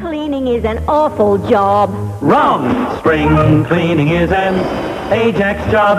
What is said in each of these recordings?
cleaning is an awful job. Wrong! Spring cleaning is an Ajax job.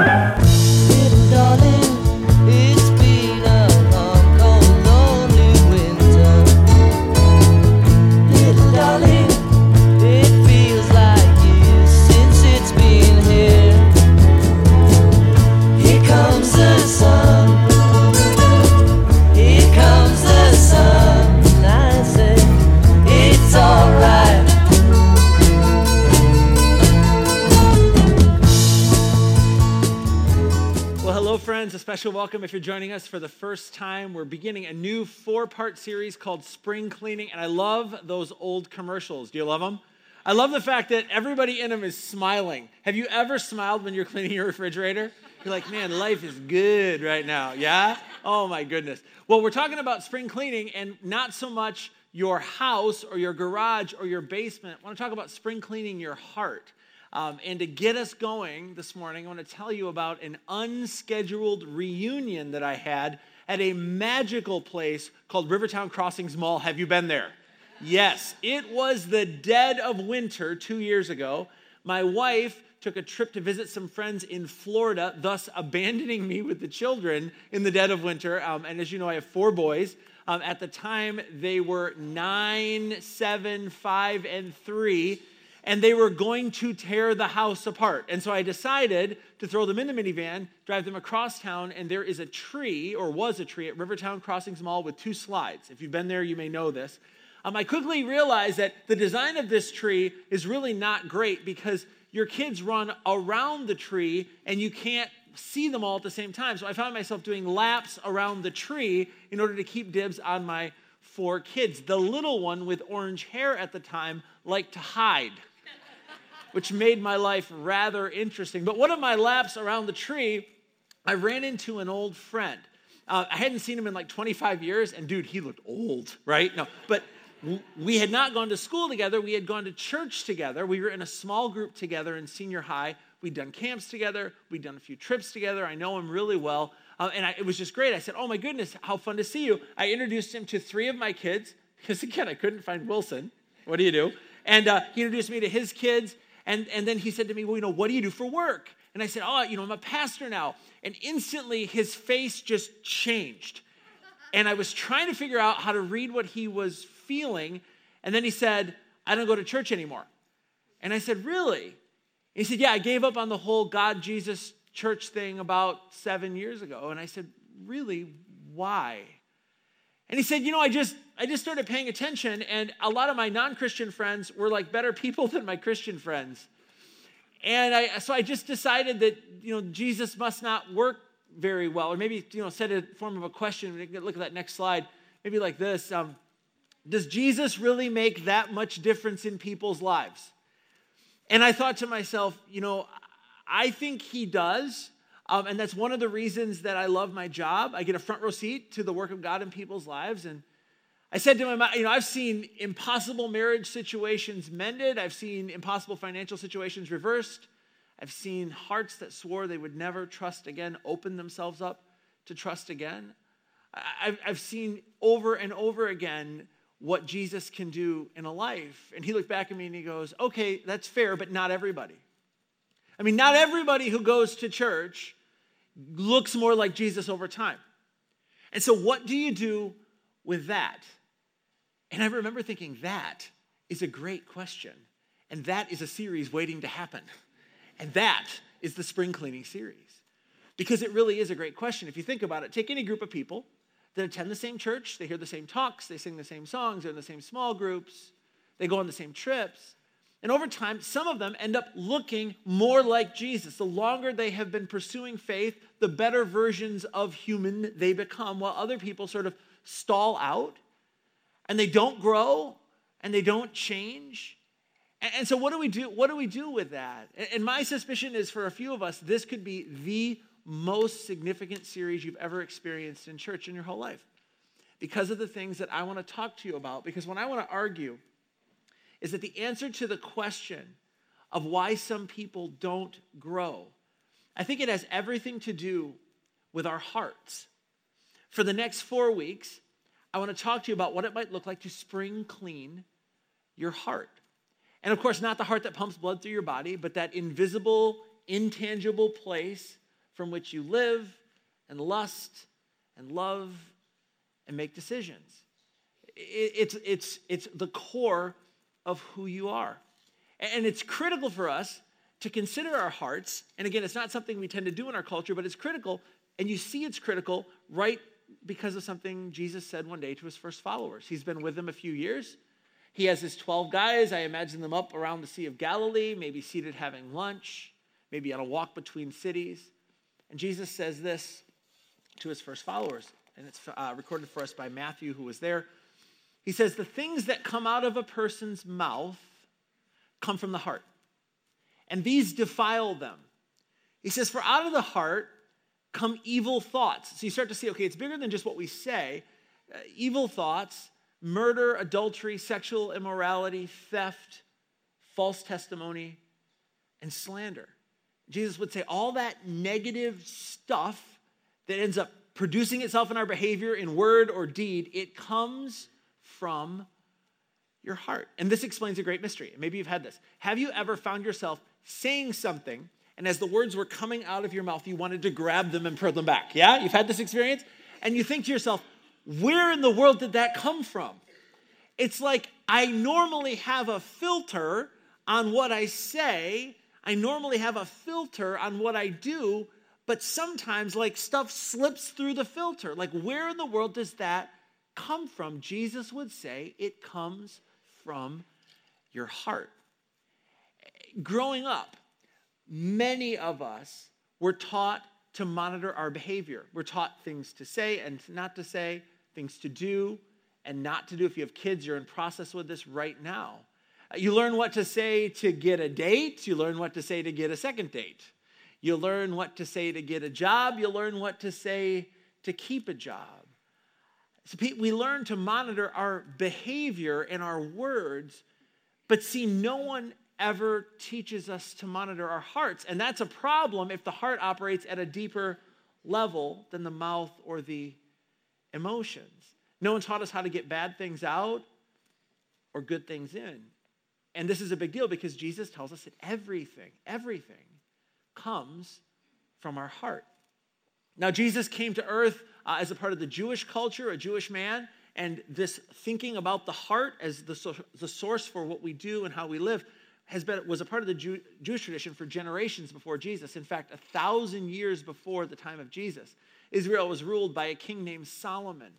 Special welcome if you're joining us for the first time. We're beginning a new four part series called Spring Cleaning, and I love those old commercials. Do you love them? I love the fact that everybody in them is smiling. Have you ever smiled when you're cleaning your refrigerator? You're like, man, life is good right now. Yeah? Oh, my goodness. Well, we're talking about spring cleaning and not so much your house or your garage or your basement. I want to talk about spring cleaning your heart. Um, and to get us going this morning, I want to tell you about an unscheduled reunion that I had at a magical place called Rivertown Crossings Mall. Have you been there? Yes, it was the dead of winter two years ago. My wife took a trip to visit some friends in Florida, thus abandoning me with the children in the dead of winter. Um, and as you know, I have four boys. Um, at the time, they were nine, seven, five, and three and they were going to tear the house apart. And so I decided to throw them in the minivan, drive them across town, and there is a tree, or was a tree, at Rivertown Crossings Mall with two slides. If you've been there, you may know this. Um, I quickly realized that the design of this tree is really not great because your kids run around the tree and you can't see them all at the same time. So I found myself doing laps around the tree in order to keep dibs on my four kids. The little one with orange hair at the time liked to hide which made my life rather interesting. But one of my laps around the tree, I ran into an old friend. Uh, I hadn't seen him in like 25 years, and dude, he looked old, right? No, but we had not gone to school together. We had gone to church together. We were in a small group together in senior high. We'd done camps together. We'd done a few trips together. I know him really well. Uh, and I, it was just great. I said, Oh my goodness, how fun to see you. I introduced him to three of my kids, because again, I couldn't find Wilson. What do you do? And uh, he introduced me to his kids. And, and then he said to me, Well, you know, what do you do for work? And I said, Oh, you know, I'm a pastor now. And instantly his face just changed. And I was trying to figure out how to read what he was feeling. And then he said, I don't go to church anymore. And I said, Really? And he said, Yeah, I gave up on the whole God Jesus church thing about seven years ago. And I said, Really? Why? And he said, You know, I just I just started paying attention, and a lot of my non-Christian friends were like better people than my Christian friends. And I so I just decided that, you know, Jesus must not work very well. Or maybe, you know, set a form of a question. Look at that next slide. Maybe like this. Um, does Jesus really make that much difference in people's lives? And I thought to myself, you know, I think he does. Um, and that's one of the reasons that I love my job. I get a front row seat to the work of God in people's lives. And I said to him, you know, I've seen impossible marriage situations mended. I've seen impossible financial situations reversed. I've seen hearts that swore they would never trust again open themselves up to trust again. I've, I've seen over and over again what Jesus can do in a life. And he looked back at me and he goes, okay, that's fair, but not everybody. I mean, not everybody who goes to church looks more like Jesus over time. And so, what do you do with that? And I remember thinking, that is a great question. And that is a series waiting to happen. And that is the spring cleaning series. Because it really is a great question. If you think about it, take any group of people that attend the same church, they hear the same talks, they sing the same songs, they're in the same small groups, they go on the same trips. And over time, some of them end up looking more like Jesus. The longer they have been pursuing faith, the better versions of human they become, while other people sort of stall out and they don't grow and they don't change. And, so, what do we do? What do we do with that? And my suspicion is for a few of us, this could be the most significant series you've ever experienced in church in your whole life because of the things that I want to talk to you about. Because when I want to argue, is that the answer to the question of why some people don't grow, I think it has everything to do with our hearts. For the next four weeks, I want to talk to you about what it might look like to spring clean your heart. And of course, not the heart that pumps blood through your body, but that invisible, intangible place from which you live and lust and love and make decisions. It's, it's, it's the core of who you are. And it's critical for us to consider our hearts. And again, it's not something we tend to do in our culture, but it's critical. And you see it's critical right because of something Jesus said one day to his first followers. He's been with them a few years. He has his 12 guys. I imagine them up around the Sea of Galilee, maybe seated having lunch, maybe on a walk between cities. And Jesus says this to his first followers, and it's uh, recorded for us by Matthew, who was there. He says, The things that come out of a person's mouth come from the heart, and these defile them. He says, For out of the heart come evil thoughts. So you start to see, okay, it's bigger than just what we say. Uh, evil thoughts, murder, adultery, sexual immorality, theft, false testimony, and slander. Jesus would say all that negative stuff that ends up producing itself in our behavior in word or deed, it comes from your heart. And this explains a great mystery. Maybe you've had this. Have you ever found yourself saying something, and as the words were coming out of your mouth, you wanted to grab them and pull them back? Yeah? You've had this experience? And you think to yourself, where in the world did that come from? It's like I normally have a filter on what I say, I normally have a filter on what I do, but sometimes like stuff slips through the filter. Like, where in the world does that come from? Jesus would say it comes from your heart. Growing up, many of us were taught to monitor our behavior. We're taught things to say and not to say, things to do and not to do. If you have kids, you're in process with this right now. You learn what to say to get a date, you learn what to say to get a second date. You learn what to say to get a job, you learn what to say to keep a job. So we learn to monitor our behavior and our words, but see, no one ever teaches us to monitor our hearts. And that's a problem if the heart operates at a deeper level than the mouth or the emotions. No one taught us how to get bad things out or good things in. And this is a big deal because Jesus tells us that everything, everything comes from our heart. Now, Jesus came to earth uh, as a part of the Jewish culture, a Jewish man, and this thinking about the heart as the, the source for what we do and how we live has been, was a part of the Jew, Jewish tradition for generations before Jesus. In fact, a thousand years before the time of Jesus. Israel was ruled by a king named Solomon,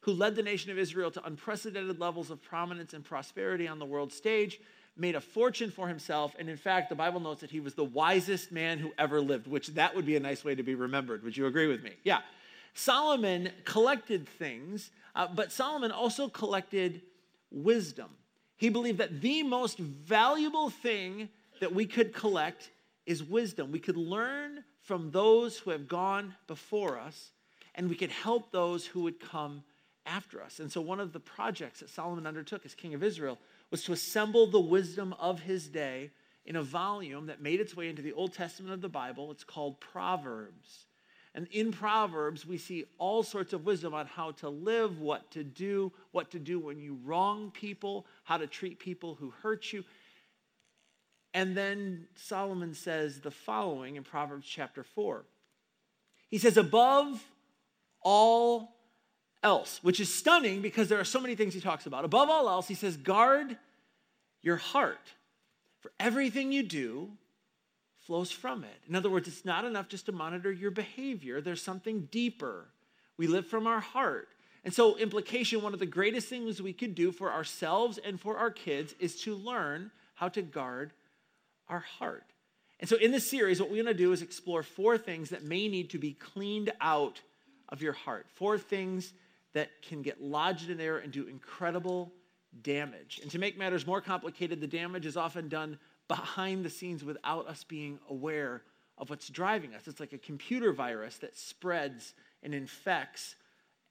who led the nation of Israel to unprecedented levels of prominence and prosperity on the world stage, made a fortune for himself, and in fact, the Bible notes that he was the wisest man who ever lived, which that would be a nice way to be remembered. Would you agree with me? Yeah. Solomon collected things, uh, but Solomon also collected wisdom. He believed that the most valuable thing that we could collect is wisdom. We could learn from those who have gone before us, and we could help those who would come after us. And so, one of the projects that Solomon undertook as king of Israel was to assemble the wisdom of his day in a volume that made its way into the Old Testament of the Bible. It's called Proverbs. And in Proverbs, we see all sorts of wisdom on how to live, what to do, what to do when you wrong people, how to treat people who hurt you. And then Solomon says the following in Proverbs chapter 4. He says, Above all else, which is stunning because there are so many things he talks about. Above all else, he says, guard your heart, for everything you do flows from it. In other words, it's not enough just to monitor your behavior, there's something deeper. We live from our heart. And so, implication one of the greatest things we could do for ourselves and for our kids is to learn how to guard our heart. And so, in this series, what we're to do is explore four things that may need to be cleaned out of your heart. Four things that can get lodged in there and do incredible damage. And to make matters more complicated, the damage is often done behind the scenes without us being aware of what's driving us. It's like a computer virus that spreads and infects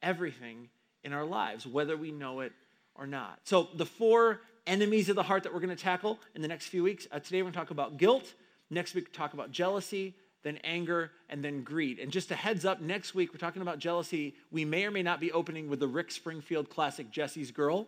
everything in our lives, whether we know it or not. So, the four enemies of the heart that we're going to tackle in the next few weeks. Uh, today, we're going to talk about guilt. Next week, talk about jealousy, then anger, and then greed. And just a heads up, next week, we're talking about jealousy. We may or may not be opening with the Rick Springfield classic, Jesse's Girl.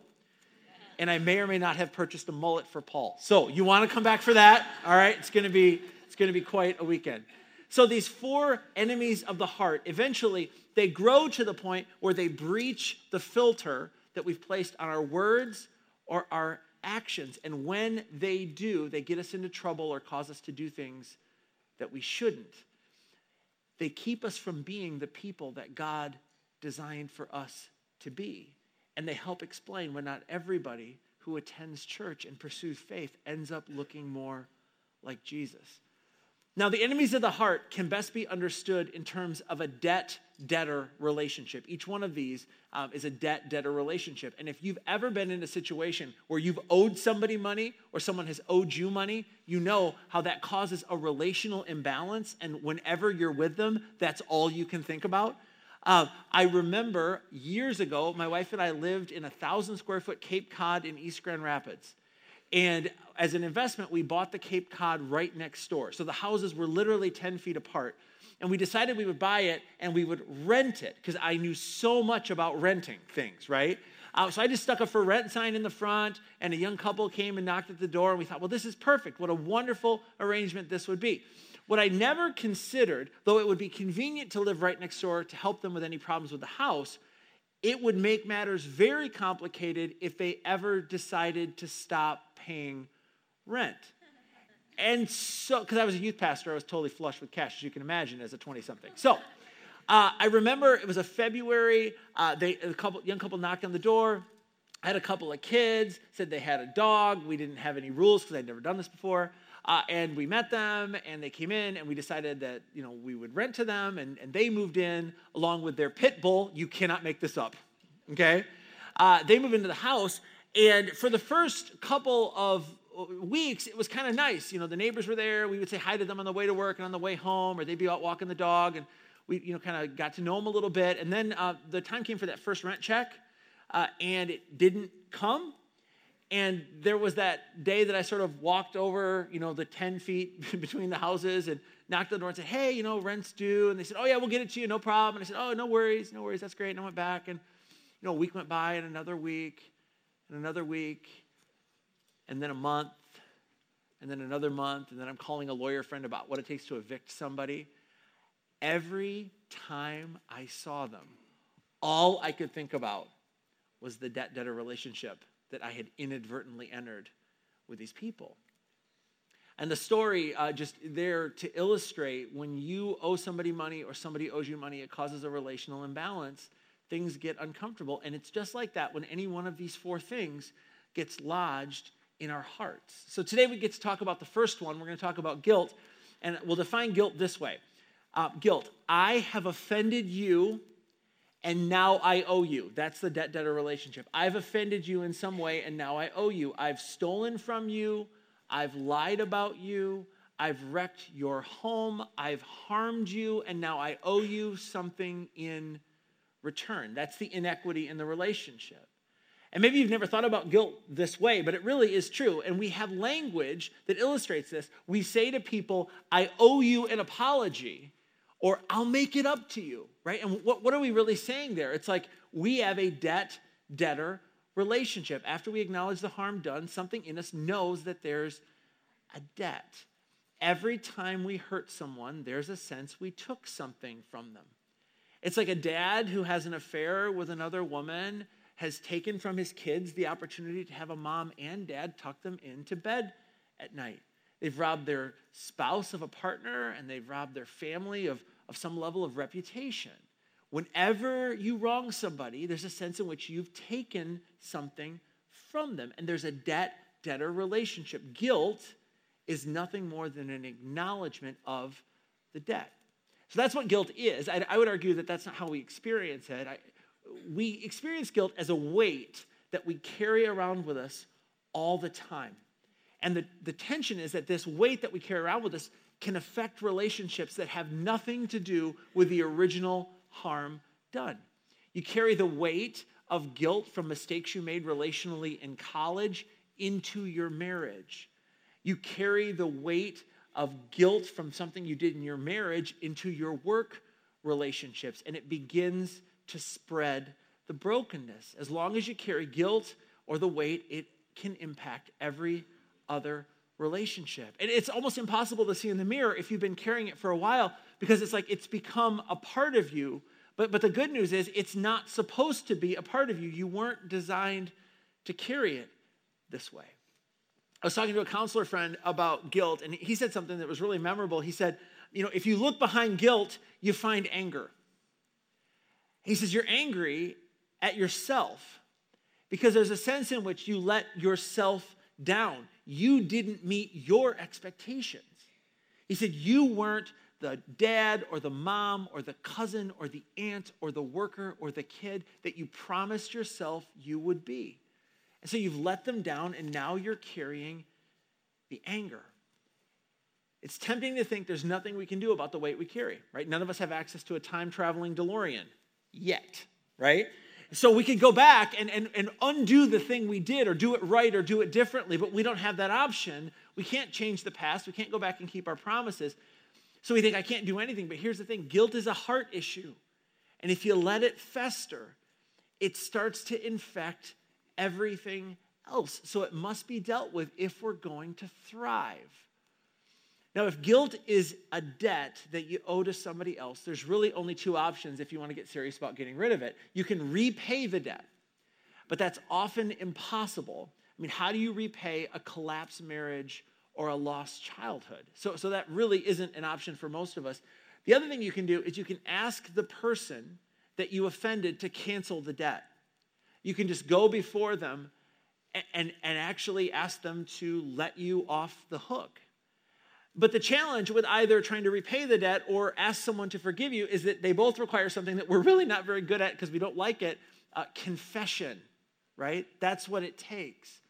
And I may or may not have purchased a mullet for Paul. So you want to come back for that? All right, it's going to be it's going to be quite a weekend. So these four enemies of the heart, eventually they grow to the point where they breach the filter that we've placed on our words or our actions. And when they do, they get us into trouble or cause us to do things that we shouldn't. They keep us from being the people that God designed for us to be. And they help explain why not everybody who attends church and pursues faith ends up looking more like Jesus. Now, the enemies of the heart can best be understood in terms of a debt debtor relationship. Each one of these um, is a debt debtor relationship. And if you've ever been in a situation where you've owed somebody money or someone has owed you money, you know how that causes a relational imbalance. And whenever you're with them, that's all you can think about. Uh, I remember years ago, my wife and I lived in a thousand square foot Cape Cod in East Grand Rapids. And as an investment, we bought the Cape Cod right next door. So the houses were literally 10 feet apart. And we decided we would buy it and we would rent it because I knew so much about renting things, right? Uh, so I just stuck a for rent sign in the front, and a young couple came and knocked at the door, and we thought, well, this is perfect. What a wonderful arrangement this would be. What I never considered, though it would be convenient to live right next door to help them with any problems with the house, it would make matters very complicated if they ever decided to stop paying rent. And so, because I was a youth pastor, I was totally flush with cash, as you can imagine, as a 20 something. So, uh, I remember it was a February, uh, they, a couple, young couple knocked on the door. I had a couple of kids, said they had a dog. We didn't have any rules because I'd never done this before. Uh, and we met them and they came in and we decided that you know we would rent to them and, and they moved in along with their pit bull you cannot make this up okay uh, they moved into the house and for the first couple of weeks, it was kind of nice. You know, the neighbors were there. We would say hi to them on the way to work and on the way home, or they'd be out walking the dog, and we, you know, kind of got to know them a little bit. And then uh, the time came for that first rent check, uh, and it didn't come. And there was that day that I sort of walked over, you know, the 10 feet between the houses and knocked on the door and said, Hey, you know, rent's due. And they said, Oh, yeah, we'll get it to you, no problem. And I said, Oh, no worries, no worries, that's great. And I went back, and, you know, a week went by, and another week and another week, and then a month, and then another month, and then I'm calling a lawyer friend about what it takes to evict somebody. Every time I saw them, all I could think about was the debt debtor relationship that I had inadvertently entered with these people. And the story uh, just there to illustrate when you owe somebody money or somebody owes you money, it causes a relational imbalance things get uncomfortable. And it's just like that when any one of these four things gets lodged in our hearts. So today we get to talk about the first one. We're going to talk about guilt, and we'll define guilt this way uh, Guilt, I have offended you. And now I owe you. That's the debt debtor relationship. I've offended you in some way, and now I owe you. I've stolen from you. I've lied about you. I've wrecked your home. I've harmed you, and now I owe you something in return. That's the inequity in the relationship. And maybe you've never thought about guilt this way, but it really is true. And we have language that illustrates this. We say to people, I owe you an apology, or I'll make it up to you, right? And what, what are we really saying there? It's like we have a debt debtor relationship. After we acknowledge the harm done, something in us knows that there's a debt. Every time we hurt someone, there's a sense we took something from them. It's like a dad who has an affair with another woman has taken from his kids the opportunity to have a mom and dad tuck them into bed at night. They've robbed their spouse of a partner and they've robbed their family of, of some level of reputation. Whenever you wrong somebody, there's a sense in which you've taken something from them, and there's a debt debtor relationship. Guilt is nothing more than an acknowledgement of the debt. So that's what guilt is. I, I would argue that that's not how we experience it. I, we experience guilt as a weight that we carry around with us all the time. And the, the tension is that this weight that we carry around with us can affect relationships that have nothing to do with the original harm done. You carry the weight of guilt from mistakes you made relationally in college into your marriage. You carry the weight of guilt from something you did in your marriage into your work relationships, and it begins to spread the brokenness. As long as you carry guilt or the weight, it can impact every other relationship. And it's almost impossible to see in the mirror if you've been carrying it for a while because it's like it's become a part of you. But, but the good news is it's not supposed to be a part of you. You weren't designed to carry it this way. I was talking to a counselor friend about guilt, and he said something that was really memorable. He said, You know, if you look behind guilt, you find anger. He says, You're angry at yourself because there's a sense in which you let yourself down. You didn't meet your expectations. He said, You weren't the dad or the mom or the cousin or the aunt or the worker or the kid that you promised yourself you would be. And so you've let them down, and now you're carrying the anger. It's tempting to think there's nothing we can do about the weight we carry, right? None of us have access to a time traveling DeLorean yet, right? So we could go back and, and, and undo the thing we did or do it right or do it differently, but we don't have that option. We can't change the past. We can't go back and keep our promises. So we think, I can't do anything. But here's the thing guilt is a heart issue. And if you let it fester, it starts to infect everything else. So it must be dealt with if we're going to thrive. Now, if guilt is a debt that you owe to somebody else, there's really only two options if you want to get serious about getting rid of it. You can repay the debt, but that's often impossible. I mean, how do you repay a collapsed marriage or a lost childhood? So, so that really isn't an option for most of us. The other thing you can do is you can ask the person that you offended to cancel the debt. You can just go before them and, and, and actually ask them to let you off the hook. But the challenge with either trying to repay the debt or ask someone to forgive you is that they both require something that we're really not very good at because we don't like it uh, confession, right? That's what it takes.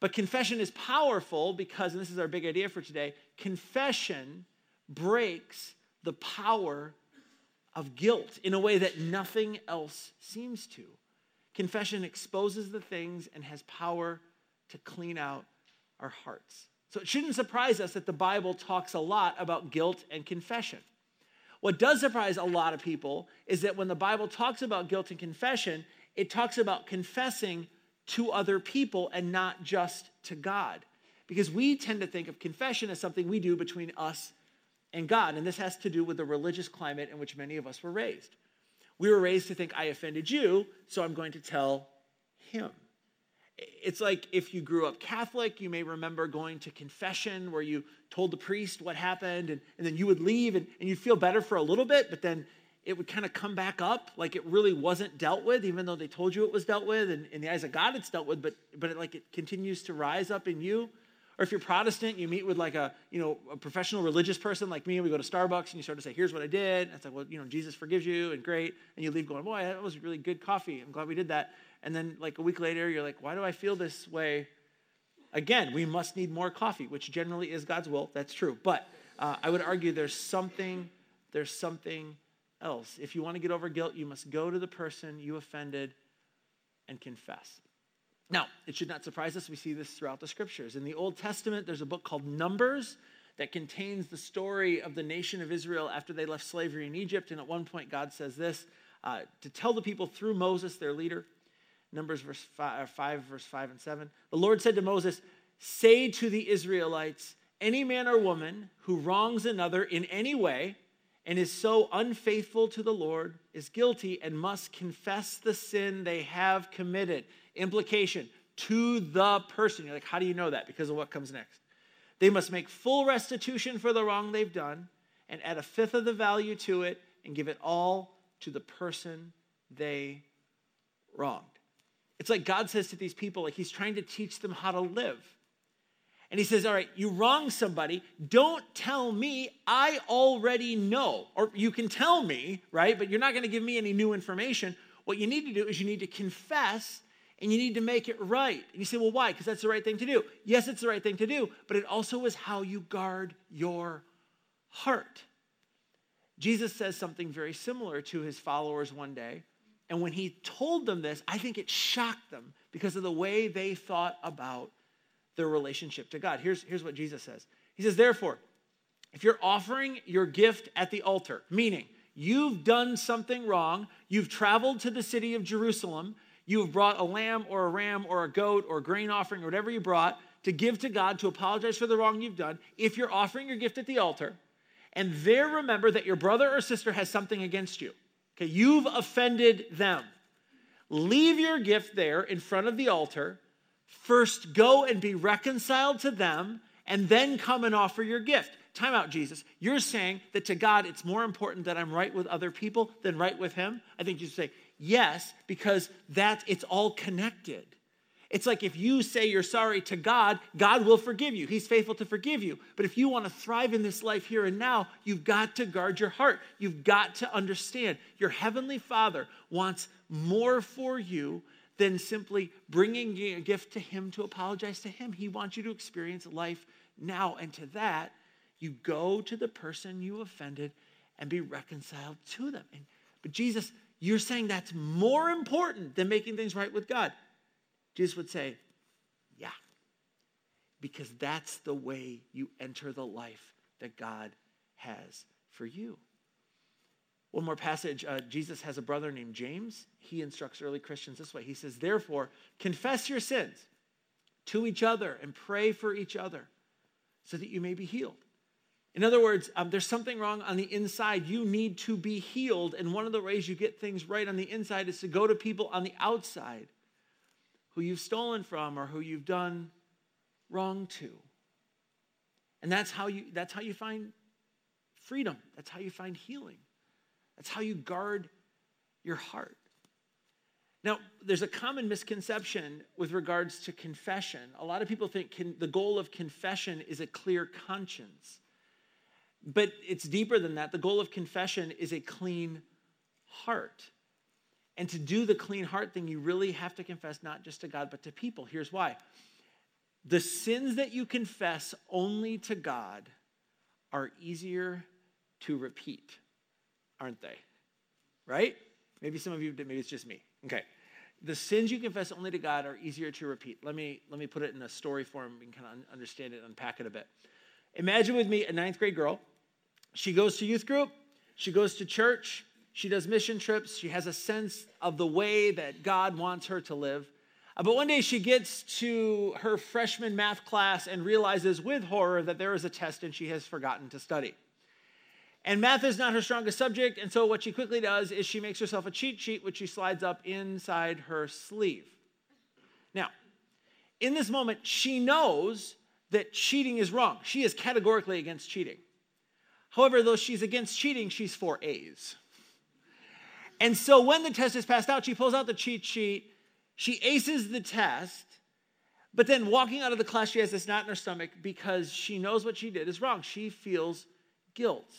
But confession is powerful because, and this is our big idea for today, confession breaks the power of guilt in a way that nothing else seems to. Confession exposes the things and has power to clean out our hearts. So it shouldn't surprise us that the Bible talks a lot about guilt and confession. What does surprise a lot of people is that when the Bible talks about guilt and confession, it talks about confessing to other people and not just to God. Because we tend to think of confession as something we do between us and God. And this has to do with the religious climate in which many of us were raised. We were raised to think, I offended you, so I'm going to tell him it's like if you grew up Catholic, you may remember going to confession where you told the priest what happened, and, and then you would leave and, and you'd feel better for a little bit, but then it would kind of come back up like it really wasn't dealt with, even though they told you it was dealt with, and in the eyes of God it's dealt with, but but it, like it continues to rise up in you. Or if you're Protestant, you meet with like a you know a professional religious person like me, and we go to Starbucks and you start to say, "Here's what I did." And it's like, well, you know, Jesus forgives you, and great, and you leave going, "Boy, that was really good coffee. I'm glad we did that." And then like a week later you're like why do i feel this way? Again we must need more coffee which generally is god's will. That's true. But uh, i would argue there's something there's something else. If you want to get over guilt you must go to the person you offended and confess. Now it should not surprise us we see this throughout the scriptures. In the old testament there's a book called numbers that contains the story of the nation of israel after they left slavery in egypt. And at one point god says this uh, to tell the people through moses their leader Numbers verse five, uh, 5, verse 5 and 7. The Lord said to Moses, Say to the Israelites, any man or woman who wrongs another in any way and is so unfaithful to the Lord is guilty and must confess the sin they have committed. Implication to the person. You're like, how do you know that? Because of what comes next. They must make full restitution for the wrong they've done and add a fifth of the value to it and give it all to the person they wronged. It's like God says to these people, like He's trying to teach them how to live. And He says, All right, you wrong somebody. Don't tell me. I already know. Or you can tell me, right? But you're not going to give me any new information. What you need to do is you need to confess and you need to make it right. And you say, Well, why? Because that's the right thing to do. Yes, it's the right thing to do, but it also is how you guard your heart. Jesus says something very similar to his followers one day and when he told them this, I think it shocked them because of the way they thought about their relationship to God. Here's, here's what Jesus says He says, Therefore, if you're offering your gift at the altar, meaning you've done something wrong, you've traveled to the city of Jerusalem, You have brought a lamb or a ram or a goat or a grain offering or whatever you brought to give to God to apologize for the wrong you've done. If you're offering your gift at the altar, and there remember that your brother or sister has something against you, okay, you've offended them. Leave your gift there in front of the altar. First, go and be reconciled to them, and then come and offer your gift. Time out, Jesus. You're saying that to God, it's more important that I'm right with other people than right with Him? I think you say, yes, because that it's all connected. It's like if you say you're sorry to God, God will forgive you. He's faithful to forgive you. But if you want to thrive in this life here and now, you've got to guard your heart. You've got to understand your heavenly Father wants more for you than simply bringing a gift to Him to apologize to Him. He wants you to experience life now. And to that, you go to the person you offended and be reconciled to them. And, but Jesus, you're saying that's more important than making things right with God. Jesus would say, Yeah, because that's the way you enter the life that God has for you. One more passage uh, Jesus has a brother named James. He instructs early Christians this way He says, Therefore, confess your sins to each other and pray for each other so that you may be healed. In other words, um, there's something wrong on the inside. You need to be healed. And one of the ways you get things right on the inside is to go to people on the outside who you've stolen from or who you've done wrong to. And that's how you, that's how you find freedom. That's how you find healing. That's how you guard your heart. Now, there's a common misconception with regards to confession. A lot of people think can, the goal of confession is a clear conscience. But it's deeper than that. The goal of confession is a clean heart. And to do the clean heart thing, you really have to confess not just to God, but to people. Here's why the sins that you confess only to God are easier to repeat, aren't they? Right? Maybe some of you did, maybe it's just me. Okay. The sins you confess only to God are easier to repeat. Let me, let me put it in a story form. Can kind of understand it, unpack it a bit. Imagine with me a ninth grade girl. She goes to youth group, she goes to church, she does mission trips. She has a sense of the way that God wants her to live. Uh, but one day she gets to her freshman math class and realizes with horror that there is a test and she has forgotten to study. And math is not her strongest subject, and so what she quickly does is she makes herself a cheat sheet, which she slides up inside her sleeve. Now, in this moment, she knows that cheating is wrong. She is categorically against cheating. However, though she's against cheating, she's for A's. And so when the test is passed out, she pulls out the cheat sheet, she aces the test, but then walking out of the class, she has this knot in her stomach because she knows what she did is wrong. She feels guilt.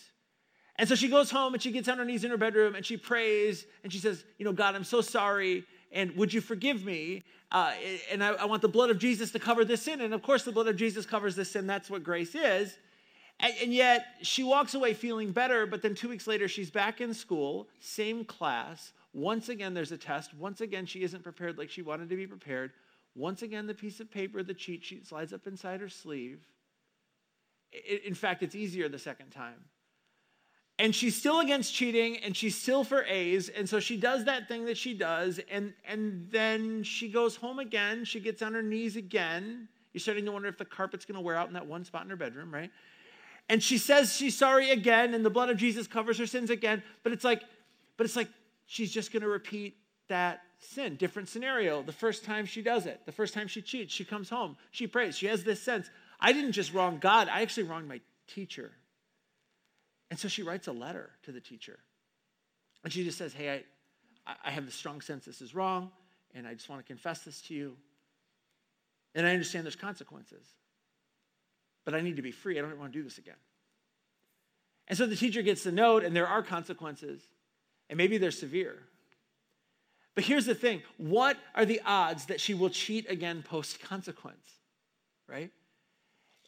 And so she goes home and she gets on her knees in her bedroom and she prays and she says, You know, God, I'm so sorry. And would you forgive me? Uh, and I, I want the blood of Jesus to cover this sin. And of course, the blood of Jesus covers this sin. That's what grace is. And, and yet she walks away feeling better, but then two weeks later, she's back in school, same class. Once again, there's a test. Once again, she isn't prepared like she wanted to be prepared. Once again, the piece of paper, the cheat sheet slides up inside her sleeve. In fact, it's easier the second time. And she's still against cheating and she's still for A's. And so she does that thing that she does. And, and then she goes home again. She gets on her knees again. You're starting to wonder if the carpet's going to wear out in that one spot in her bedroom, right? And she says she's sorry again and the blood of jesus covers her sins again but it's like but it's like she's just going to repeat that sin different scenario the first time she does it the first time she cheats she comes home she prays she has this sense i didn't just wrong god i actually wronged my teacher. And so she writes a letter to the teacher. And she just says hey i i have a strong sense this is wrong and i just want to confess this to you. And i understand there's consequences but I need to be free. I don't want to do this again. And so the teacher gets the note, and there are consequences, and maybe they're severe. But here's the thing what are the odds that she will cheat again post consequence? Right?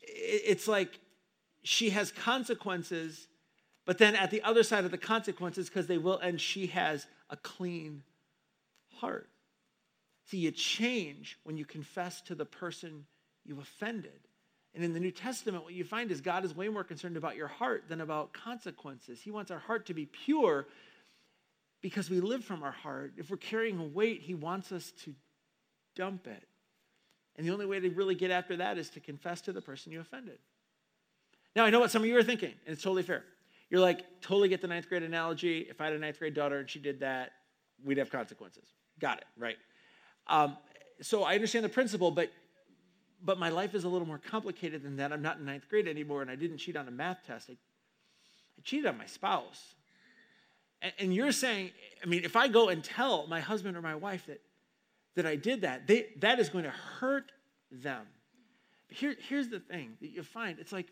It's like she has consequences, but then at the other side of the consequences, because they will end, she has a clean heart. See, you change when you confess to the person you offended. And in the New Testament, what you find is God is way more concerned about your heart than about consequences. He wants our heart to be pure. because we live from our heart. If we're carrying a weight, He wants us to dump it. And the only way to really get after that is to confess to the person you offended. Now, I know what some of you are thinking, and it's totally fair. You're like, totally get the ninth grade analogy. If I had a ninth grade daughter and she did that, we'd have consequences. Got it, right? Um, so I understand the principle, but but my life is a little more complicated than that. I'm not in ninth grade anymore, and I didn't cheat on a math test. I, I cheated on my spouse. And, and, you're saying, I mean, if I go and tell my husband or my wife that that I did that, they, that is going to hurt them. Here, here's the thing that you find it's like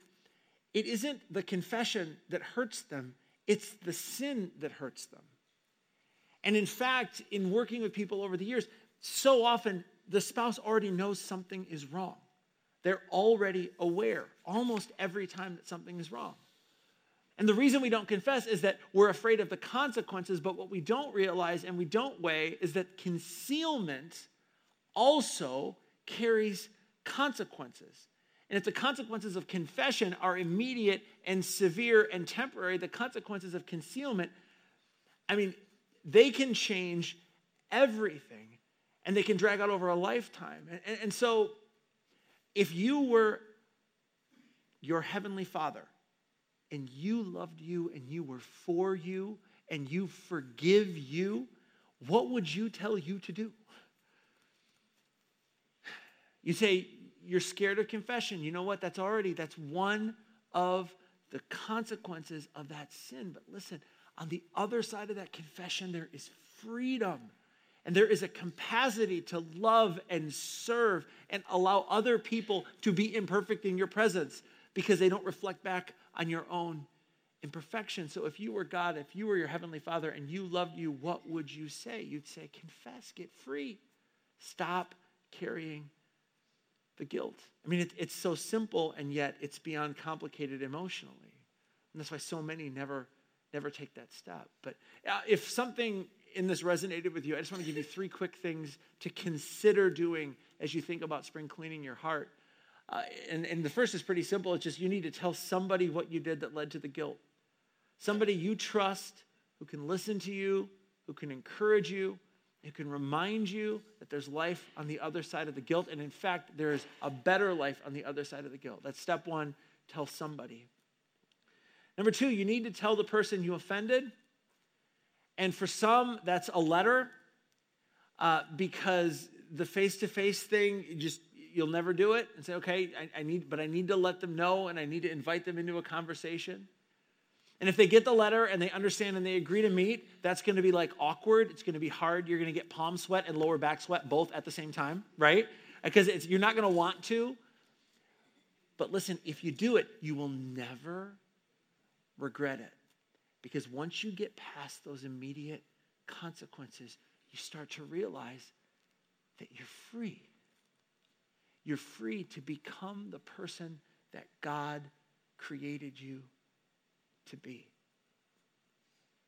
it isn't the confession that hurts them, it's the sin that hurts them. And in fact, in working with people over the years, so often the spouse already knows something is wrong. They're already aware almost every time that something is wrong. And the reason we don't confess is that we're afraid of the consequences, but what we don't realize and we don't weigh is that concealment also carries consequences. And if the consequences of confession are immediate and severe and temporary, the consequences of concealment, I mean, they can change everything and they can drag out over a lifetime. And, and, so, if you were your heavenly father and you loved you and you were for you and you forgive you, what would you tell you to do? You say, you're scared of confession. You know what? That's already, that's one of the consequences of that sin. But listen, on the other side of that confession, there is freedom. And there is a capacity to love and serve and allow other people to be imperfect in your presence because they don't reflect back on your own imperfection. So if you were God, if you were your heavenly Father and you loved you, what would you say? You'd say, confess, get free, stop carrying the guilt. I mean, it, it's so simple, and yet it's beyond complicated emotionally. And that's why so many never, never take that step. But uh, if something in this resonated with you, I just want to give you three quick things to consider doing as you think about spring cleaning your heart. Uh, and, and the first is pretty simple. It's just you need to tell somebody what you did that led to the guilt. Somebody you trust who can listen to you, who can encourage you, it can remind you that there's life on the other side of the guilt. And in fact, there's a better life on the other side of the guilt. That's step one tell somebody. Number two, you need to tell the person you offended. And for some, that's a letter uh, because the face to face thing, just you'll never do it and say, okay, I, I need, but I need to let them know and I need to invite them into a conversation. And if they get the letter and they understand and they agree to meet, that's going to be like awkward. It's going to be hard. You're going to get palm sweat and lower back sweat both at the same time, right? Because you're not going to want to. But listen, if you do it, you will never regret it. Because once you get past those immediate consequences, you start to realize that you're free. You're free to become the person that God created you to be.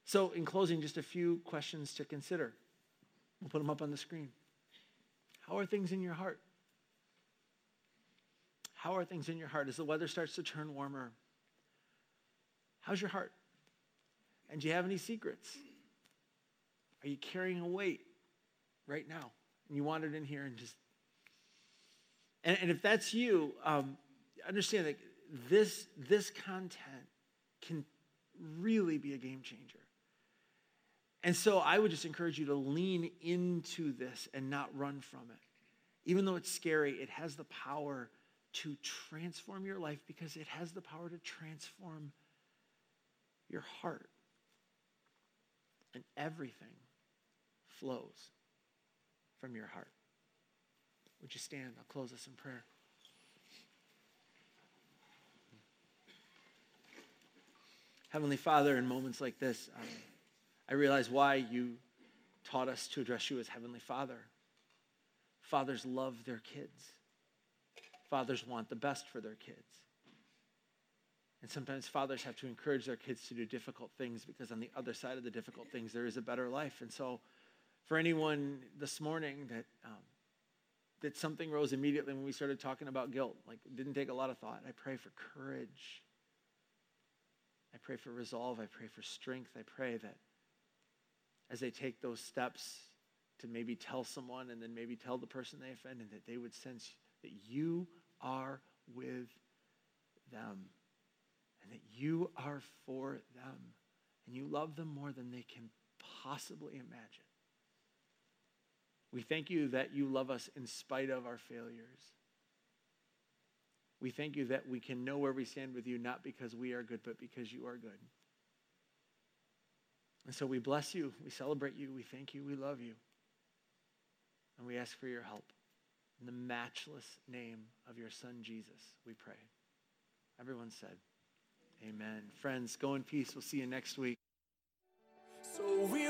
So, in closing, just a few questions to consider. We'll put them up on the screen. How are things in your heart? How are things in your heart as the weather starts to turn warmer? How's your heart? And do you have any secrets? Are you carrying a weight right now? And you it in here and just. And, and if that's you, um, understand that this, this content can really be a game changer. And so I would just encourage you to lean into this and not run from it. Even though it's scary, it has the power to transform your life because it has the power to transform your heart. And everything flows from your heart. Would you stand? I'll close this in prayer. Heavenly Father, in moments like this, um, I realize why you taught us to address you as Heavenly Father. Fathers love their kids, fathers want the best for their kids. And sometimes fathers have to encourage their kids to do difficult things because on the other side of the difficult things, there is a better life. And so, for anyone this morning that um, that something rose immediately when we started talking about guilt, like it didn't take a lot of thought. I pray for courage I pray for resolve. I pray for strength. I pray that as they take those steps to maybe tell someone and then maybe tell the person they offended that they would sense that you are with them and that you are for them and you love them more than they can possibly imagine. We thank you that you love us in spite of our failures. We thank you that we can know where we stand with you, not because we are good, but because you are good. And so we bless you, we celebrate you, we thank you, we love you. And we ask for your help. In the matchless name of your son, Jesus, we pray. Everyone said, Amen. Friends, go in peace. We'll see you next week. So we.